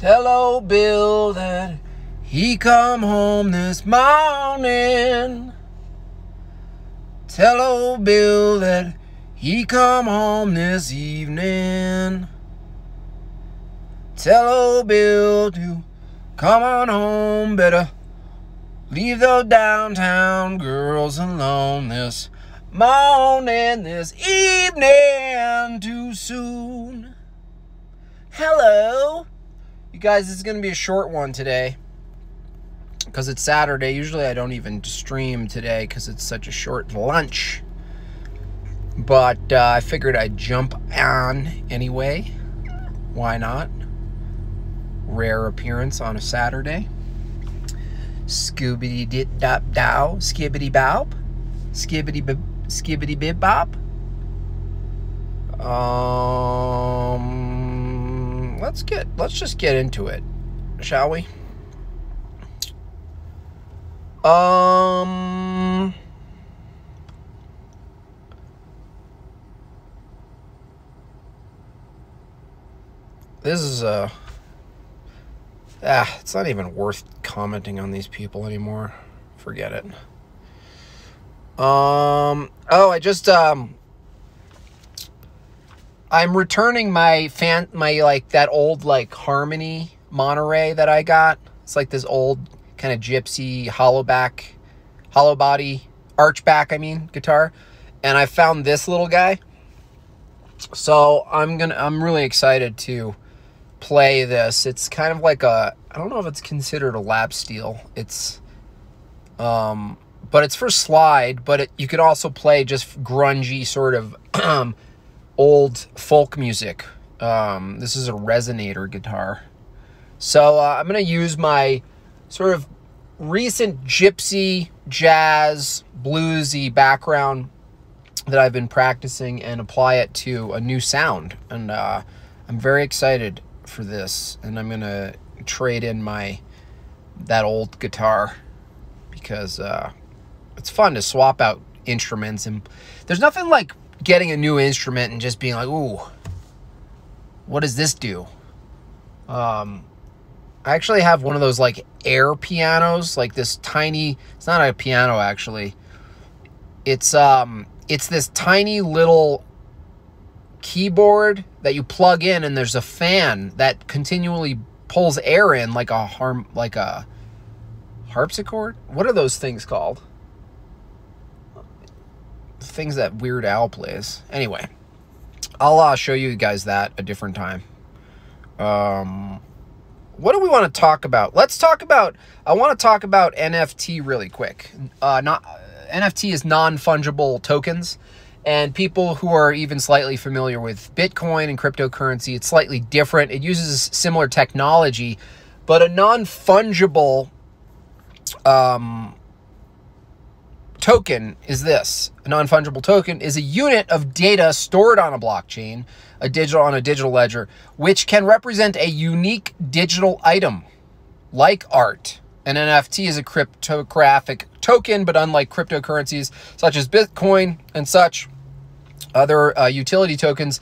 Tell old Bill that he come home this morning. Tell old Bill that he come home this evening. Tell old Bill to come on home, better leave those downtown girls alone this morning, this evening, too soon. Hello. You guys, this is going to be a short one today because it's Saturday. Usually I don't even stream today because it's such a short lunch. But uh, I figured I'd jump on anyway. Why not? Rare appearance on a Saturday. Scooby dit dop dow, skibbity bob, skibbity bib, skibbity bib bob. Um, let's get let's just get into it, shall we? Um. This is a. Ah, it's not even worth commenting on these people anymore. Forget it. Um. Oh, I just um. I'm returning my fan, my like that old like Harmony Monterey that I got. It's like this old kind of gypsy hollow back, hollow body, arch back. I mean guitar, and I found this little guy. So I'm gonna. I'm really excited to play this. It's kind of like a I don't know if it's considered a lap steel. It's um but it's for slide, but it, you could also play just grungy sort of um, old folk music. Um, this is a resonator guitar. So uh, I'm going to use my sort of recent gypsy, jazz, bluesy background that I've been practicing and apply it to a new sound. And uh, I'm very excited for this. And I'm going to trade in my that old guitar because uh, it's fun to swap out instruments and there's nothing like getting a new instrument and just being like, ooh, what does this do? Um, I actually have one of those like air pianos, like this tiny. It's not a piano actually. It's um, it's this tiny little keyboard that you plug in, and there's a fan that continually pulls air in, like a harm, like a harpsichord. What are those things called? Things that Weird Al plays. Anyway, I'll uh, show you guys that a different time. Um, what do we want to talk about? Let's talk about. I want to talk about NFT really quick. Uh, not NFT is non-fungible tokens, and people who are even slightly familiar with Bitcoin and cryptocurrency, it's slightly different. It uses similar technology, but a non-fungible um, token is this. A non-fungible token is a unit of data stored on a blockchain, a digital on a digital ledger, which can represent a unique digital item like art. An NFT is a cryptographic token, but unlike cryptocurrencies such as Bitcoin and such other uh, utility tokens,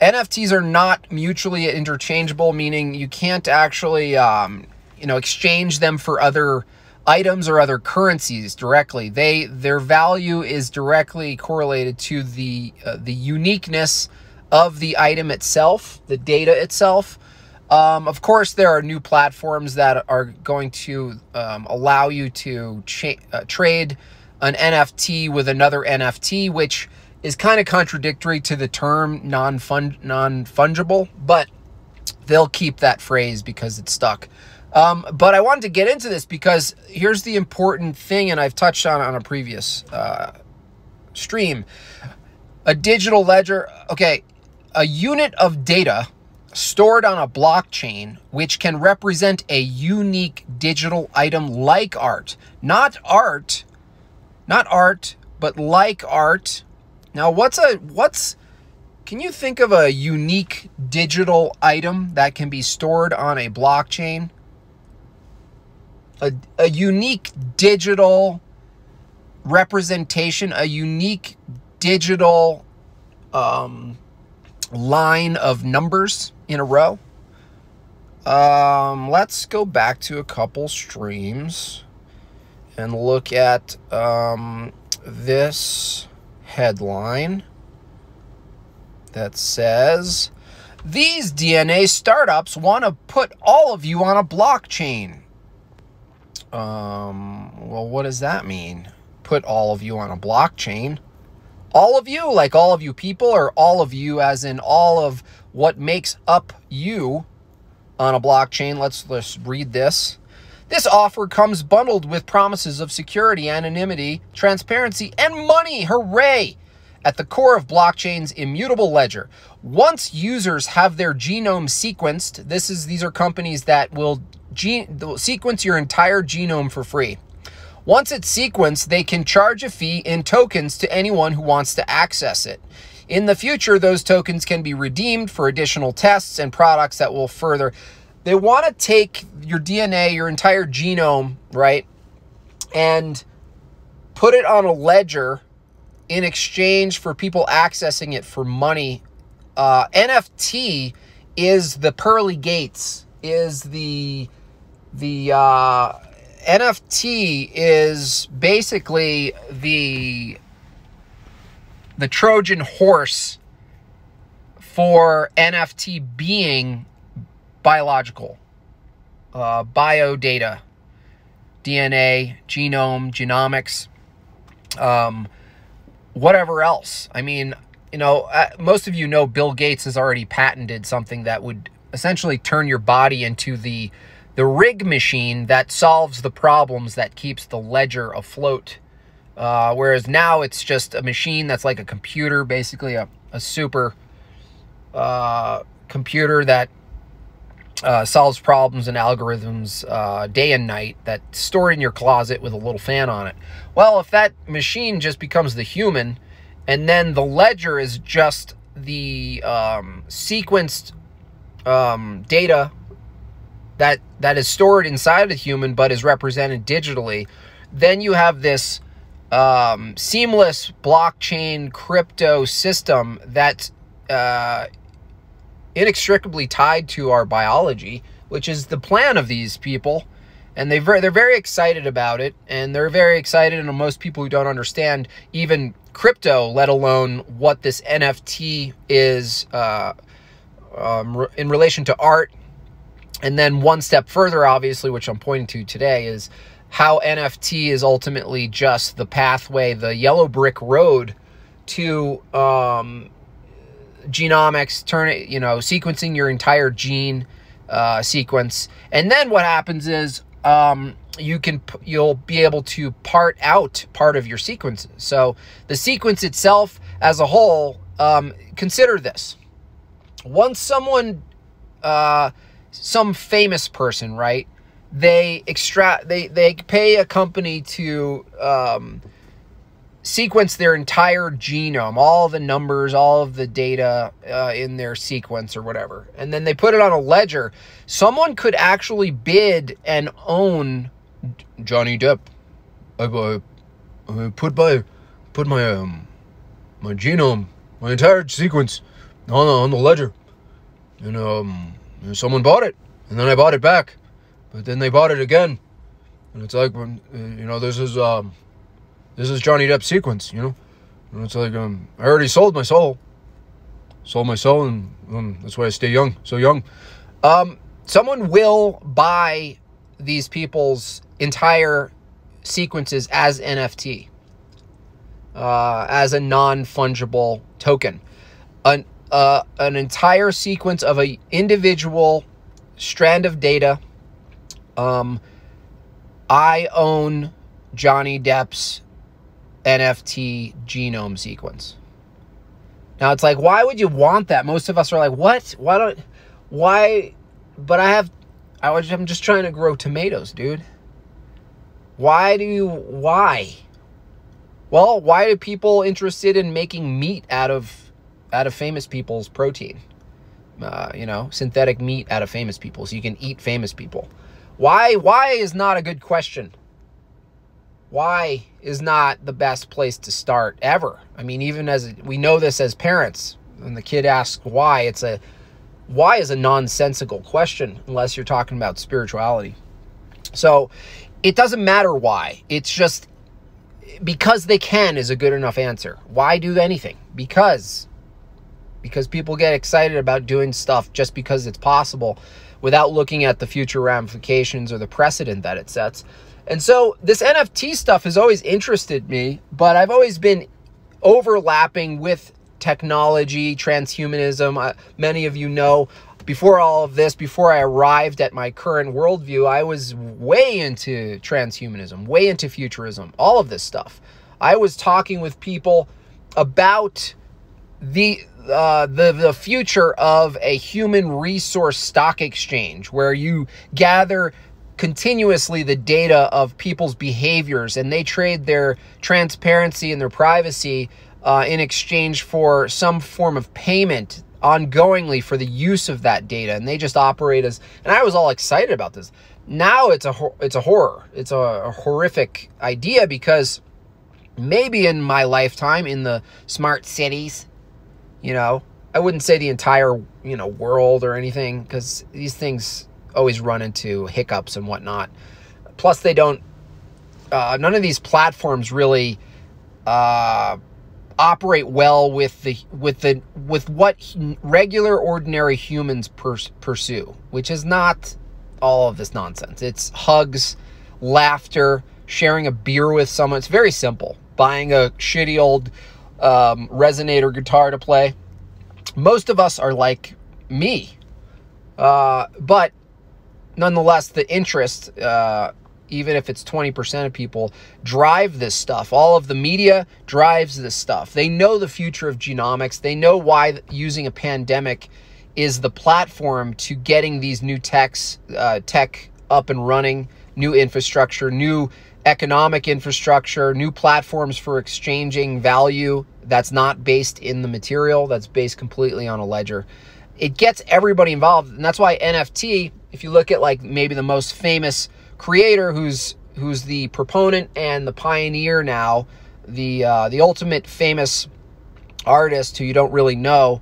NFTs are not mutually interchangeable, meaning you can't actually, um, you know, exchange them for other items or other currencies directly. They their value is directly correlated to the uh, the uniqueness of the item itself, the data itself. Um, of course, there are new platforms that are going to um, allow you to uh, trade an NFT with another NFT, which is kind of contradictory to the term non-fun non-fungible, but they'll keep that phrase because it's stuck. Um, but I wanted to get into this because here's the important thing, and I've touched on on a previous uh, stream. A digital ledger, okay, a unit of data stored on a blockchain which can represent a unique digital item like art. Not art, not art, but like art. Now, what's a what's can you think of a unique digital item that can be stored on a blockchain? A, a unique digital representation, a unique digital um, line of numbers in a row. Um, let's go back to a couple streams and look at um, this headline that says these DNA startups want to put all of you on a blockchain. Um, well, what does that mean? Put all of you on a blockchain. All of you, like all of you people, or all of you as in all of what makes up you on a blockchain. Let's, let's read this. This offer comes bundled with promises of security, anonymity, transparency, and money. Hooray! At the core of blockchain's immutable ledger. Once users have their genome sequenced, this is these are companies that will sequence your entire genome for free. Once it's sequenced, they can charge a fee in tokens to anyone who wants to access it. In the future, those tokens can be redeemed for additional tests and products that will further. They want to take your DNA, your entire genome, right, and put it on a ledger in exchange for people accessing it for money. Uh, NFT is the pearly gates, is the the uh, NFT is basically the the Trojan horse for NFT being biological, uh, bio data, DNA, genome, genomics, um, whatever else. I mean, you know, uh, most of you know Bill Gates has already patented something that would essentially turn your body into the the rig machine that solves the problems that keeps the ledger afloat. Uh, whereas now it's just a machine that's like a computer, basically a, a super uh, computer that uh, solves problems and algorithms uh, day and night that's stored in your closet with a little fan on it. Well, if that machine just becomes the human, and then the ledger is just the um, sequenced um, data that that is stored inside the human but is represented digitally, then you have this um, seamless blockchain crypto system that's uh, inextricably tied to our biology, which is the plan of these people. And they they're very excited about it, and they're very excited. And most people who don't understand even crypto, let alone what this NFT is uh, um, in relation to art and then one step further, obviously, which I'm pointing to today, is how NFT is ultimately just the pathway, the yellow brick road to um, genomics, turn it, you know, sequencing your entire gene uh, sequence. And then what happens is um, you can you'll be able to part out part of your sequences. So the sequence itself as a whole, um, consider this. Once someone uh, some famous person, right? They extract they they pay a company to um, sequence their entire genome, all the numbers, all of the data uh, in their sequence or whatever, and then they put it on a ledger. Someone could actually bid and own Johnny Depp. I, I, I put my put my um my genome, my entire sequence on on the ledger, and um and someone bought it, and then I bought it back, but then they bought it again, and it's like when uh, you know this is um, this is Johnny Depp sequence, you know, and it's like um, I already sold my soul, sold my soul, and um, that's why I stay young, so young. Um, someone will buy these people's entire sequences as NFT, uh, as a non fungible token. An uh, an entire sequence of a individual strand of data. Um, I own Johnny Depp's NFT genome sequence. Now it's like, why would you want that? Most of us are like, what? Why don't? Why? But I have. I was. I'm just trying to grow tomatoes, dude. Why do you? Why? Well, why are people interested in making meat out of out of famous people's protein. Uh, you know, synthetic meat out of famous people, so you can eat famous people. Why? Why is not a good question. Why is not the best place to start ever? I mean, even as we know this as parents, when the kid asks why, it's a why is a nonsensical question unless you're talking about spirituality. So it doesn't matter why. It's just because they can is a good enough answer. Why do anything? Because because people get excited about doing stuff just because it's possible without looking at the future ramifications or the precedent that it sets. And so this NFT stuff has always interested me, but I've always been overlapping with technology, transhumanism. Uh, many of you know before all of this, before I arrived at my current worldview, I was way into transhumanism, way into futurism, all of this stuff. I was talking with people about the uh, the the future of a human resource stock exchange where you gather continuously the data of people's behaviors and they trade their transparency and their privacy uh, in exchange for some form of payment ongoingly for the use of that data. And they just operate as and I was all excited about this. Now it's a it's a horror. It's a, a horrific idea because maybe in my lifetime in the smart cities you know I wouldn't say the entire you know world or anything because these things always run into hiccups and whatnot plus they don't uh, none of these platforms really uh, operate well with the with the with what regular ordinary humans pursue, which is not all of this nonsense. It's hugs, laughter, sharing a beer with someone. It's very simple. Buying a shitty old um, resonator guitar to play. Most of us are like me, uh, but nonetheless, the interest uh, even if it's 20% of people, drive this stuff. All of the media drives this stuff. They know the future of genomics. They know why using a pandemic is the platform to getting these new techs, uh, tech up and running, new infrastructure, new economic infrastructure, new platforms for exchanging value that's not based in the material, that's based completely on a ledger. It gets everybody involved. And that's why NFT, if you look at like maybe the most famous creator who's who's the proponent and the pioneer now, the uh, the ultimate famous artist who you don't really know,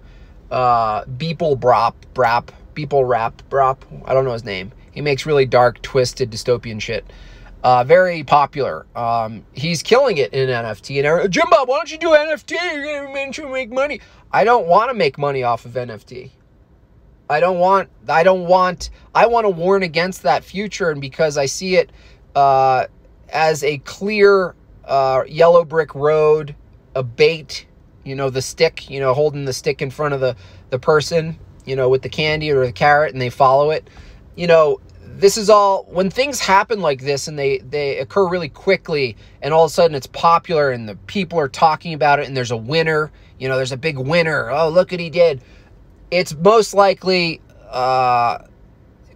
uh, Beeple Brop Brap Beeple Rap Brop. I don't know his name. He makes really dark, twisted, dystopian shit. Uh, very popular. Um, he's killing it in NFT. And Jim Bob, why don't you do NFT? You're gonna make money. I don't want to make money off of NFT. I don't want, I don't want, I want to warn against that future. And because I see it uh, as a clear uh, yellow brick road, a bait, you know, the stick, you know, holding the stick in front of the, the person, you know, with the candy or the carrot and they follow it. You know, this is all when things happen like this and they they occur really quickly and all of a sudden it's popular and the people are talking about it and there's a winner you know there's a big winner oh look what he did it's most likely uh,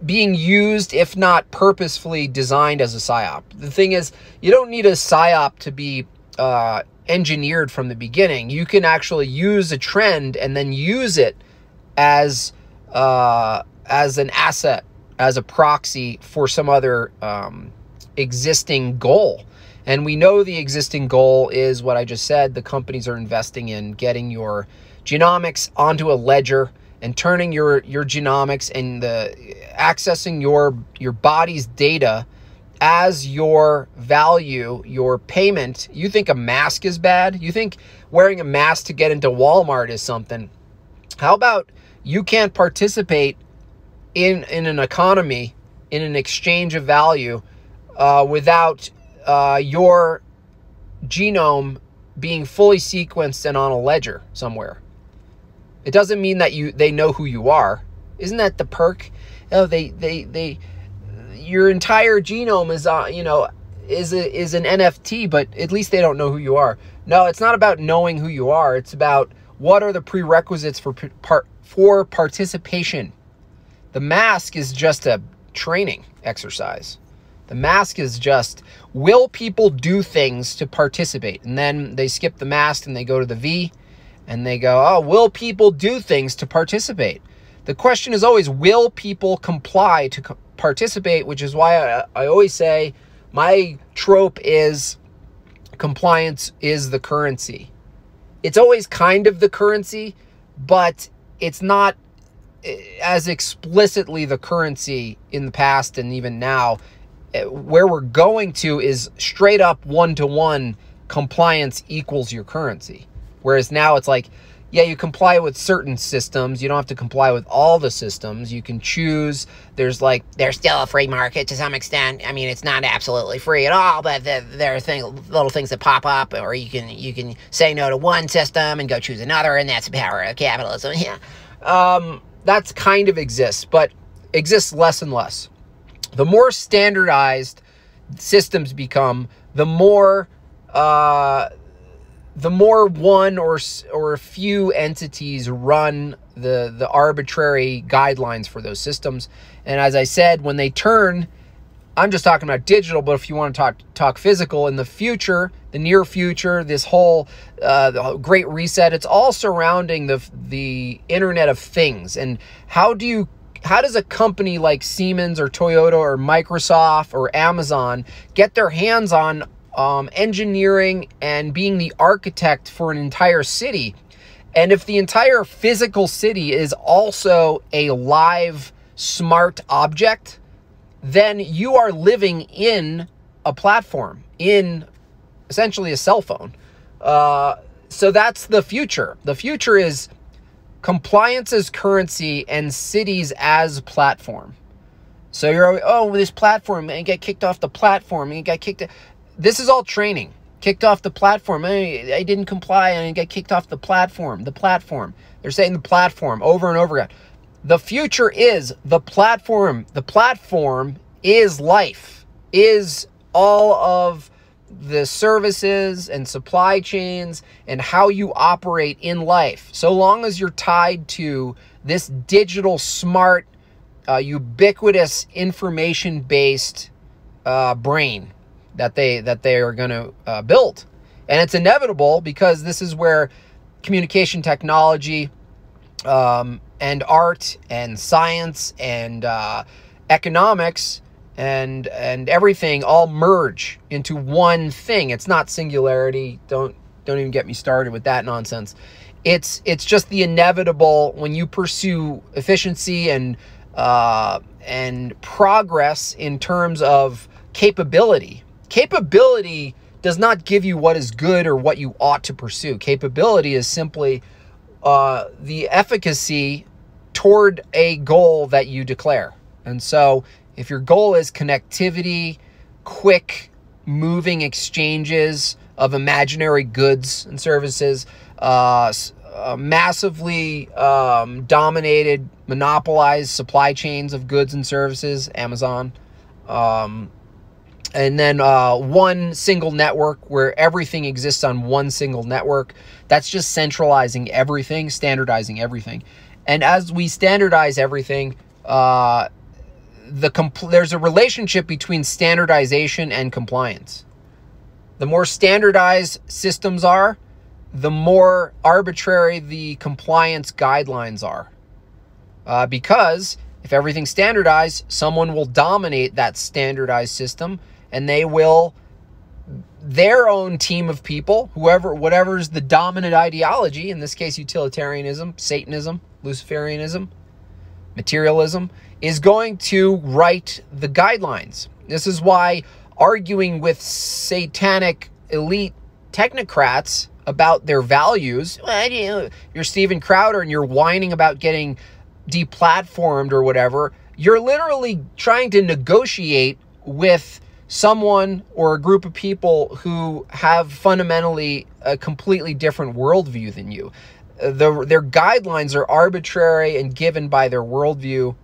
being used, if not purposefully designed as a psyop. The thing is, you don't need a psyop to be uh, engineered from the beginning. You can actually use a trend and then use it as uh, as an asset, as a proxy for some other um, existing goal. And we know the existing goal is what I just said. The companies are investing in getting your genomics onto a ledger and turning your your genomics and the accessing your your body's data as your value, your payment. You think a mask is bad? You think wearing a mask to get into Walmart is something? How about you can't participate in in an economy in an exchange of value uh, without uh, your genome being fully sequenced and on a ledger somewhere? It doesn't mean that you they know who you are. Isn't that the perk? Oh, they they they your entire genome is uh, you know is a, is an NFT, but at least they don't know who you are. No, it's not about knowing who you are. It's about what are the prerequisites for for participation. The mask is just a training exercise. The mask is just will people do things to participate? And then they skip the mask and they go to the V and they go, oh, will people do things to participate? The question is always, will people comply to co participate? Which is why I, I always say my trope is compliance is the currency. It's always kind of the currency, but it's not as explicitly the currency in the past and even now. Eh, where we're going to is straight up one to one compliance equals your currency. Whereas now it's like, yeah, you comply with certain systems. You don't have to comply with all the systems. You can choose. There's like there's still a free market to some extent. I mean, it's not absolutely free at all, but there, there are thing, little things that pop up, or you can you can say no to one system and go choose another, and that's the power of capitalism. Yeah, um, that's kind of exists, but exists less and less. The more standardized systems become, the more uh, the more one or or a few entities run the the arbitrary guidelines for those systems and as i said when they turn i'm just talking about digital but if you want to talk talk physical in the future the near future this whole uh, great reset it's all surrounding the the internet of things and how do you how does a company like Siemens or Toyota or Microsoft or Amazon get their hands on um, engineering and being the architect for an entire city. And if the entire physical city is also a live smart object, then you are living in a platform, in essentially a cell phone. Uh, so that's the future. The future is compliance as currency and cities as platform. So you're oh, this platform and get kicked off the platform and got kicked this is all training. Kicked off the platform. I, I didn't comply and I kicked off the platform. The platform. They're saying the platform over and over again. The future is the platform. The platform is life, is all of the services and supply chains and how you operate in life. So long as you're tied to this digital, smart, uh, ubiquitous, information based uh, brain that they that they are going to uh, build, and it's inevitable because this is where communication technology um, and art and science and uh, economics and and everything all merge into one thing. It's not singularity. Don't don't even get me started with that nonsense. It's it's just the inevitable when you pursue efficiency and uh, and progress in terms of capability Capability does not give you what is good or what you ought to pursue. Capability is simply uh, the efficacy toward a goal that you declare. And so, if your goal is connectivity, quick moving exchanges of imaginary goods and services, uh, uh, massively um, dominated, monopolized supply chains of goods and services, Amazon, um, and then uh, one single network where everything exists on one single network. That's just centralizing everything, standardizing everything. And as we standardize everything, uh, the compl- there's a relationship between standardization and compliance. The more standardized systems are, the more arbitrary the compliance guidelines are. Uh, because if everything's standardized, someone will dominate that standardized system and they will their own team of people, whoever, whatever's the dominant ideology, in this case, utilitarianism, Satanism, Luciferianism, materialism, is going to write the guidelines. This is why arguing with satanic elite technocrats about their values, you're Steven Crowder and you're whining about getting deplatformed or whatever, you're literally trying to negotiate with someone or a group of people who have fundamentally a completely different worldview than you. The, their guidelines are arbitrary and given by their worldview.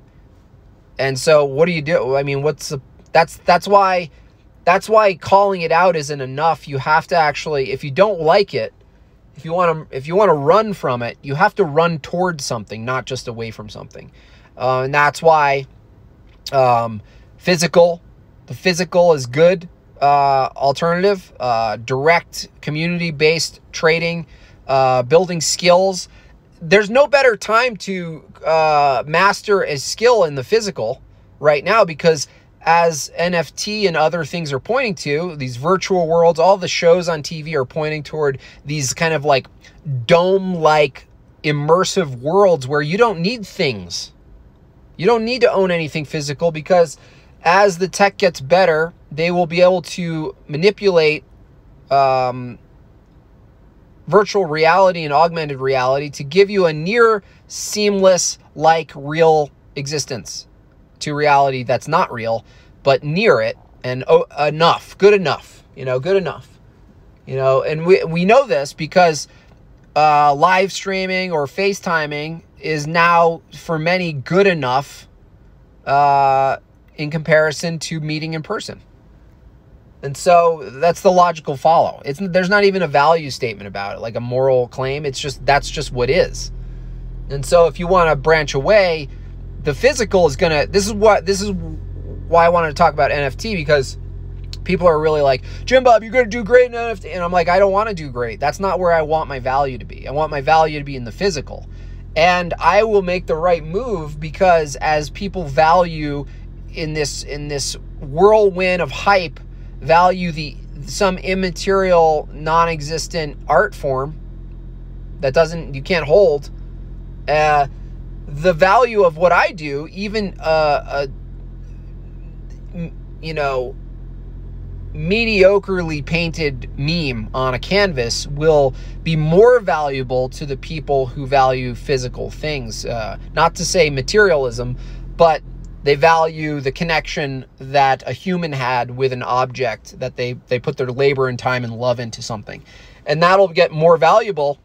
And so what do you do? I mean, what's the, that's, that's why, that's why calling it out isn't enough. You have to actually, if you don't like it, if you want to, if you want to run from it, you have to run towards something, not just away from something. Uh, and that's why um, physical the physical is good uh, alternative, uh, direct community based trading, uh, building skills. There's no better time to uh, master a skill in the physical right now because as NFT and other things are pointing to, these virtual worlds, all the shows on TV are pointing toward these kind of like dome like immersive worlds where you don't need things. You don't need to own anything physical because as the tech gets better, they will be able to manipulate um, virtual reality and augmented reality to give you a near seamless, like real existence to reality that's not real, but near it and oh, enough, good enough, you know, good enough. You know, and we, we know this because uh, live streaming or FaceTiming is now for many good enough uh, in comparison to meeting in person. And so that's the logical follow. It's there's not even a value statement about it, like a moral claim. It's just that's just what is. And so if you want to branch away, the physical is gonna. This is what this is why I wanted to talk about NFT because people are really like, Jim Bob, you're to do great in NFT. And I'm like, I don't want to do great. That's not where I want my value to be. I want my value to be in the physical. And I will make the right move because as people value in this in this whirlwind of hype, value the some immaterial, non-existent art form that doesn't you can't hold. Uh, the value of what I do, even uh, a you know mediocrely painted meme on a canvas will be more valuable to the people who value physical things. Uh, not to say materialism, but they value the connection that a human had with an object that they, they put their labor and time and love into something. And that'll get more valuable.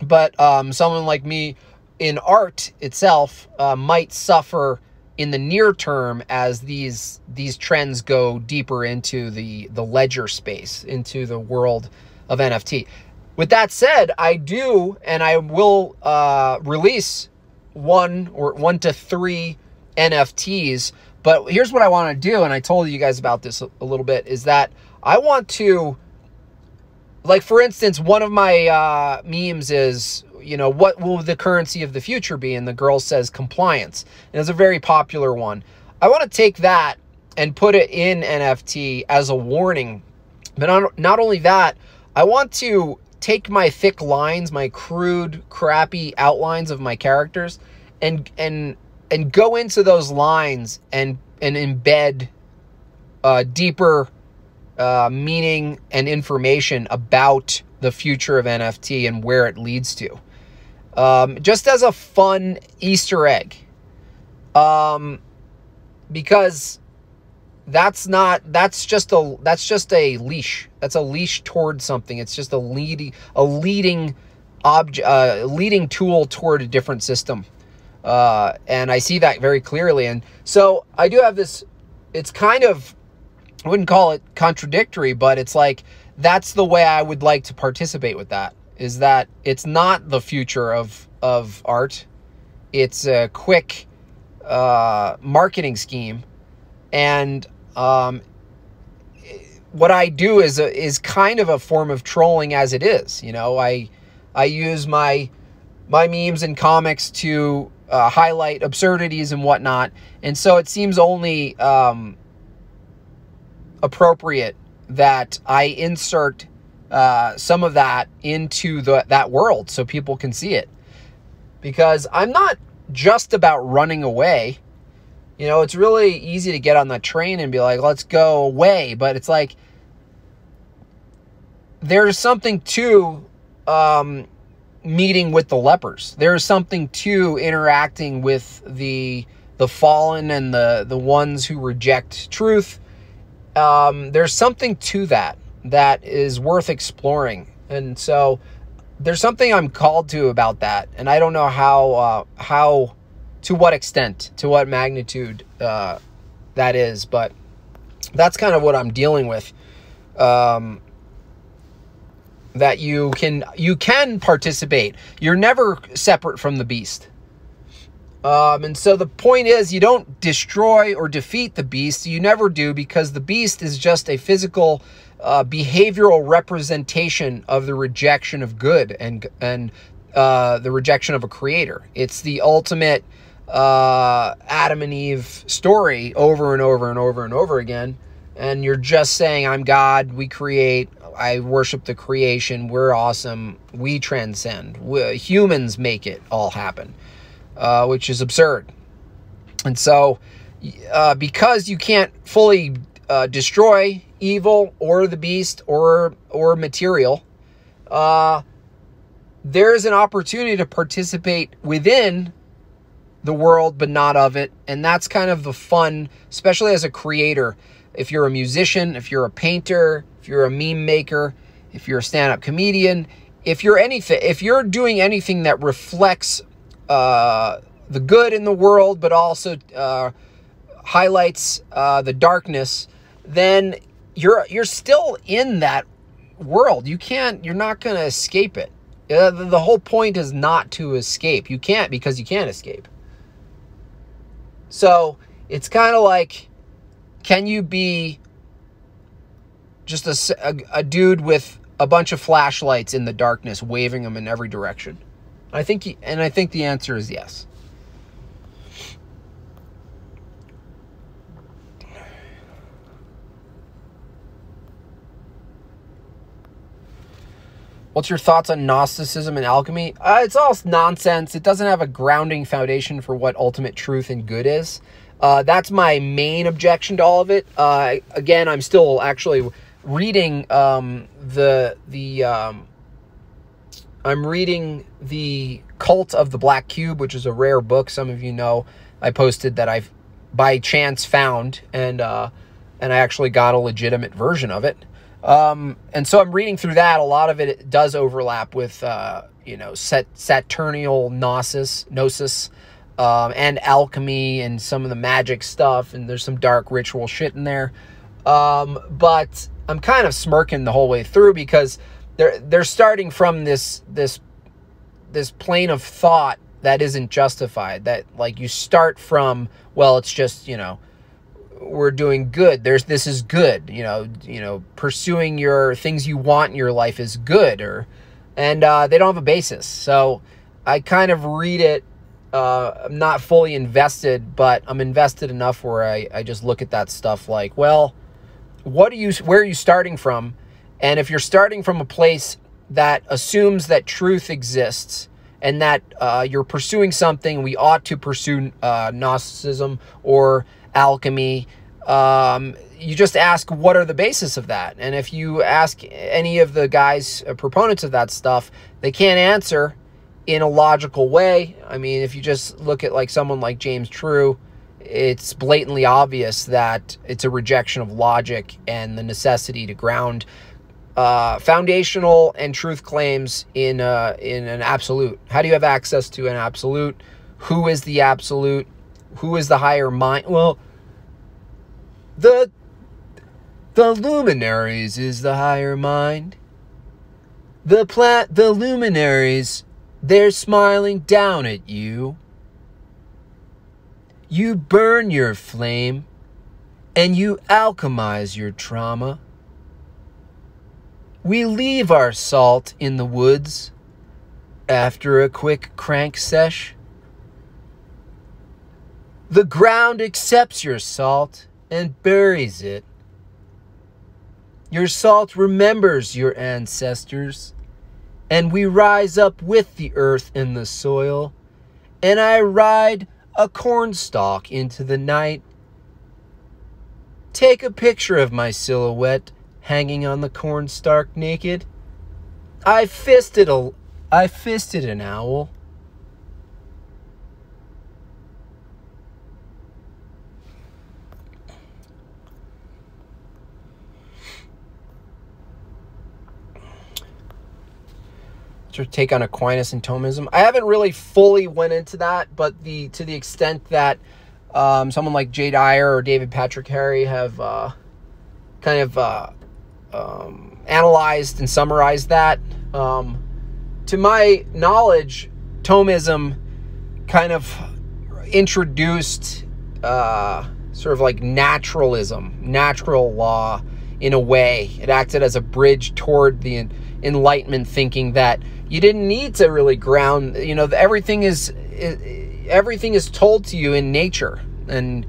But um, someone like me in art itself uh, might suffer in the near term as these these trends go deeper into the the ledger space into the world of nft with that said i do and i will uh, release one or one to three nfts but here's what i want to do and i told you guys about this a, little bit is that i want to like for instance one of my uh, memes is you know, what will the currency of the future be? And the girl says compliance. And it's a very popular one. I want to take that and put it in NFT as a warning. But not, not only that, I want to take my thick lines, my crude, crappy outlines of my characters and and and go into those lines and and embed uh, deeper uh, meaning and information about the future of NFT and where it leads to um, just as a fun Easter egg. Um, because that's not that's just a that's just a leash. That's a leash toward something. It's just a leading a leading object uh, leading tool toward a different system. Uh, and I see that very clearly. And so I do have this. It's kind of I wouldn't call it contradictory, but it's like that's the way I would like to participate with that is that it's not the future of of art. It's a quick uh, marketing scheme, and um, what I do is a, is kind of a form of trolling as it is. You know, I I use my my memes and comics to uh, highlight absurdities and whatnot, and so it seems only um, appropriate that I insert uh, some of that into the, that world so people can see it. Because I'm not just about running away. You know, it's really easy to get on the train and be like, let's go away. But it's like, there's something to um, meeting with the lepers. There's something to interacting with the the fallen and the the ones who reject truth. Um, there's something to that that is worth exploring. And so there's something I'm called to about that. And I don't know how, uh, how, to what extent, to what magnitude uh, that is, but that's kind of what I'm dealing with. Um, that you can you can participate. You're never separate from the beast. Um, and so the point is, you don't destroy or defeat the beast. You never do because the beast is just a physical uh, behavioral representation of the rejection of good and and uh, the rejection of a creator. It's the ultimate uh, Adam and Eve story over and over and over and over again. And you're just saying, I'm God, we create, I worship the creation, we're awesome, we transcend. We, humans make it all happen, uh, which is absurd. And so, uh, because you can't fully uh, destroy evil or the beast or or material, uh, there is an opportunity to participate within the world, but not of it. And that's kind of the fun, especially as a creator. If you're a musician, if you're a painter, if you're a meme maker, if you're a stand-up comedian, if you're anything, if you're doing anything that reflects uh, the good in the world, but also uh, highlights uh, the darkness, then you're you're still in that world. You can't. You're not going to escape it. Uh, the whole point is not to escape. You can't because you can't escape. So it's kind of like, can you be just a, a, a, dude with a bunch of flashlights in the darkness, waving them in every direction? I think, he, and I think the answer is yes. What's your thoughts on Gnosticism and alchemy? Uh, it's all nonsense. It doesn't have a grounding foundation for what ultimate truth and good is. Uh, that's my main objection to all of it. Uh, again, I'm still actually reading um, the the um, I'm reading the Cult of the Black Cube, which is a rare book. Some of you know I posted that I've by chance found, and uh, and I actually got a legitimate version of it. Um, and so I'm reading through that. A lot of it does overlap with, uh, you know, Sat Saturnial gnosis, gnosis, um, and alchemy and some of the magic stuff. And there's some dark ritual shit in there. Um, but I'm kind of smirking the whole way through because they're they're starting from this this this plane of thought that isn't justified. That like you start from well, it's just you know we're doing good. There's this is good. You know, you know, pursuing your things you want in your life is good, or and uh, they don't have a basis. So I kind of read it. Uh, I'm not fully invested, but I'm invested enough where I, I just look at that stuff like, well, what are you? Where are you starting from? And if you're starting from a place that assumes that truth exists and that uh, you're pursuing something, we ought to pursue uh, Gnosticism or alchemy. Um, you just ask what are the basis of that, and if you ask any of the guys uh, proponents of that stuff, they can't answer in a logical way. I mean, if you just look at like someone like James True, it's blatantly obvious that it's a rejection of logic and the necessity to ground uh, foundational and truth claims in uh, in an absolute. How do you have access to an absolute? Who is the absolute? Who is the higher mind? Well, the the luminaries is the higher mind. The plat the luminaries, they're smiling down at you. You burn your flame and you alchemize your trauma. We leave our salt in the woods after a quick crank sesh. The ground accepts your salt and buries it. Your salt remembers your ancestors, and we rise up with the earth and the soil, and I ride a cornstalk into the night. Take a picture of my silhouette hanging on the cornstalk naked. I fisted a I fisted an owl. Take on Aquinas and Thomism? I haven't really fully went into that, but the to the extent that um, someone like Jay Dyer or David Patrick Harry have uh, kind of uh, um, analyzed and summarized that. Um, to my knowledge, Thomism kind of introduced uh, sort of like naturalism, natural law in a way. It acted as a bridge toward the enlightenment thinking that you didn't need to really ground you know everything is everything is told to you in nature and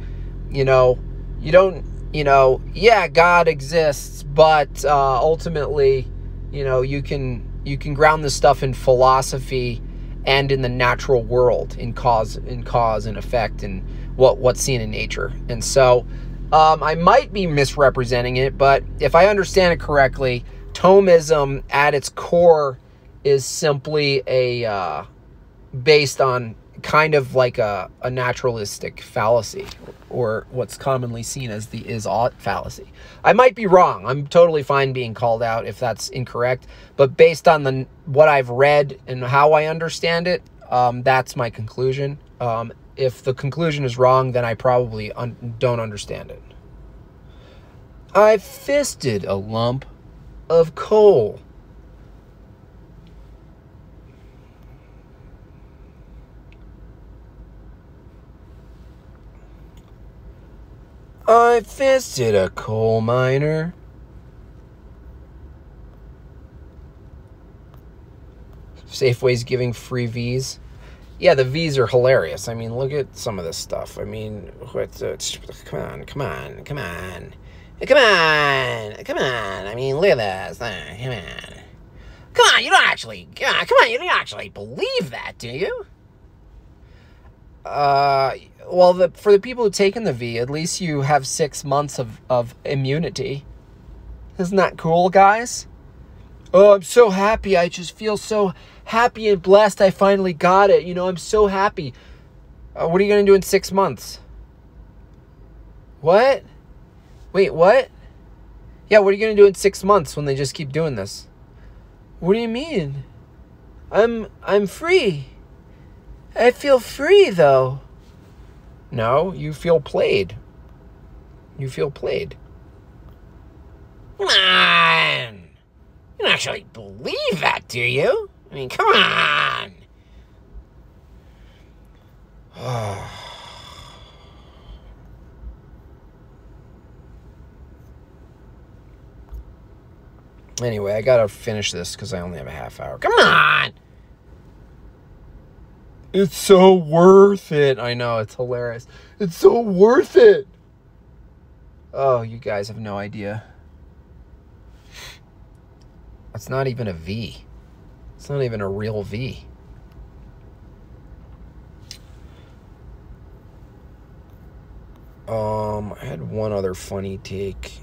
you know you don't you know yeah god exists but uh, ultimately you know you can you can ground this stuff in philosophy and in the natural world in cause in cause and effect and what what's seen in nature. And so um, I might be misrepresenting it, but if I understand it correctly, Thomism at its core is simply a uh, based on kind of like a, a naturalistic fallacy or what's commonly seen as the is ought fallacy. I might be wrong. I'm totally fine being called out if that's incorrect, but based on the what I've read and how I understand it, um, that's my conclusion. Um, if the conclusion is wrong, then I probably un- don't understand it. I fisted a lump of coal. I fisted a coal miner. Safeway's giving free V's. Yeah, the V's are hilarious. I mean, look at some of this stuff. I mean, what's uh, come on, come on, come on, come on, come on. I mean, look at this. Come on, come on. You don't actually, come on, come on. You don't actually believe that, do you? Uh, well, the, for the people who've taken the V, at least you have six months of, of immunity. Isn't that cool, guys? Oh, I'm so happy. I just feel so happy and blessed I finally got it. You know, I'm so happy. Uh, what are you to do in six months? What? Wait, what? Yeah, what are you going to do in six months when they just keep doing this? What do you mean? I'm I'm free. I feel free though. No, you feel played. You feel played. Come on. You don't actually believe that, do you? I mean, come on. anyway, I gotta finish this because I only have a half hour. Come on. It's so worth it. I know, it's hilarious. It's so worth it. Oh, you guys have no idea. It's not even a V. It's not even a real V. Um, I had one other funny take.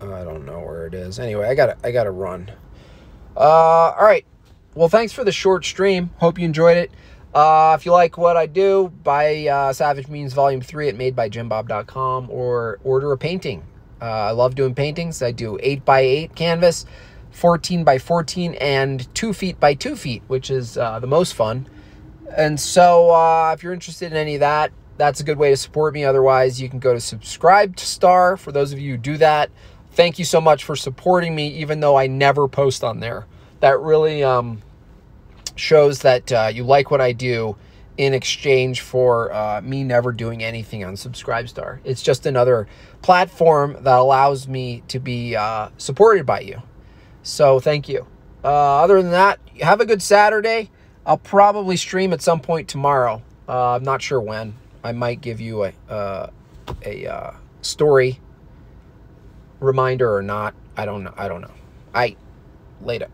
I don't know where it is. Anyway, I gotta I got to run. Uh, all right. Well, thanks for the short stream. Hope you enjoyed it. Uh, if you like what I do, buy uh, Savage Means Volume 3 at madebyjimbob.com or order a painting. Uh, I love doing paintings. I do 8 by 8 canvas, 14 by 14, and 2 feet by 2 feet, which is uh, the most fun. And so uh, if you're interested in any of that, that's a good way to support me. Otherwise, you can go to Subscribe to Star for those of you who do that. Thank you so much for supporting me, even though I never post on there. That really um, shows that uh, you like what I do in exchange for uh, me never doing anything on Subscribestar. It's just another platform that allows me to be uh, supported by you. So thank you. Uh, other than that, have a good Saturday. I'll probably stream at some point tomorrow. Uh, I'm not sure when. I might give you a uh, a story reminder or not. I don't know. I don't know. I later.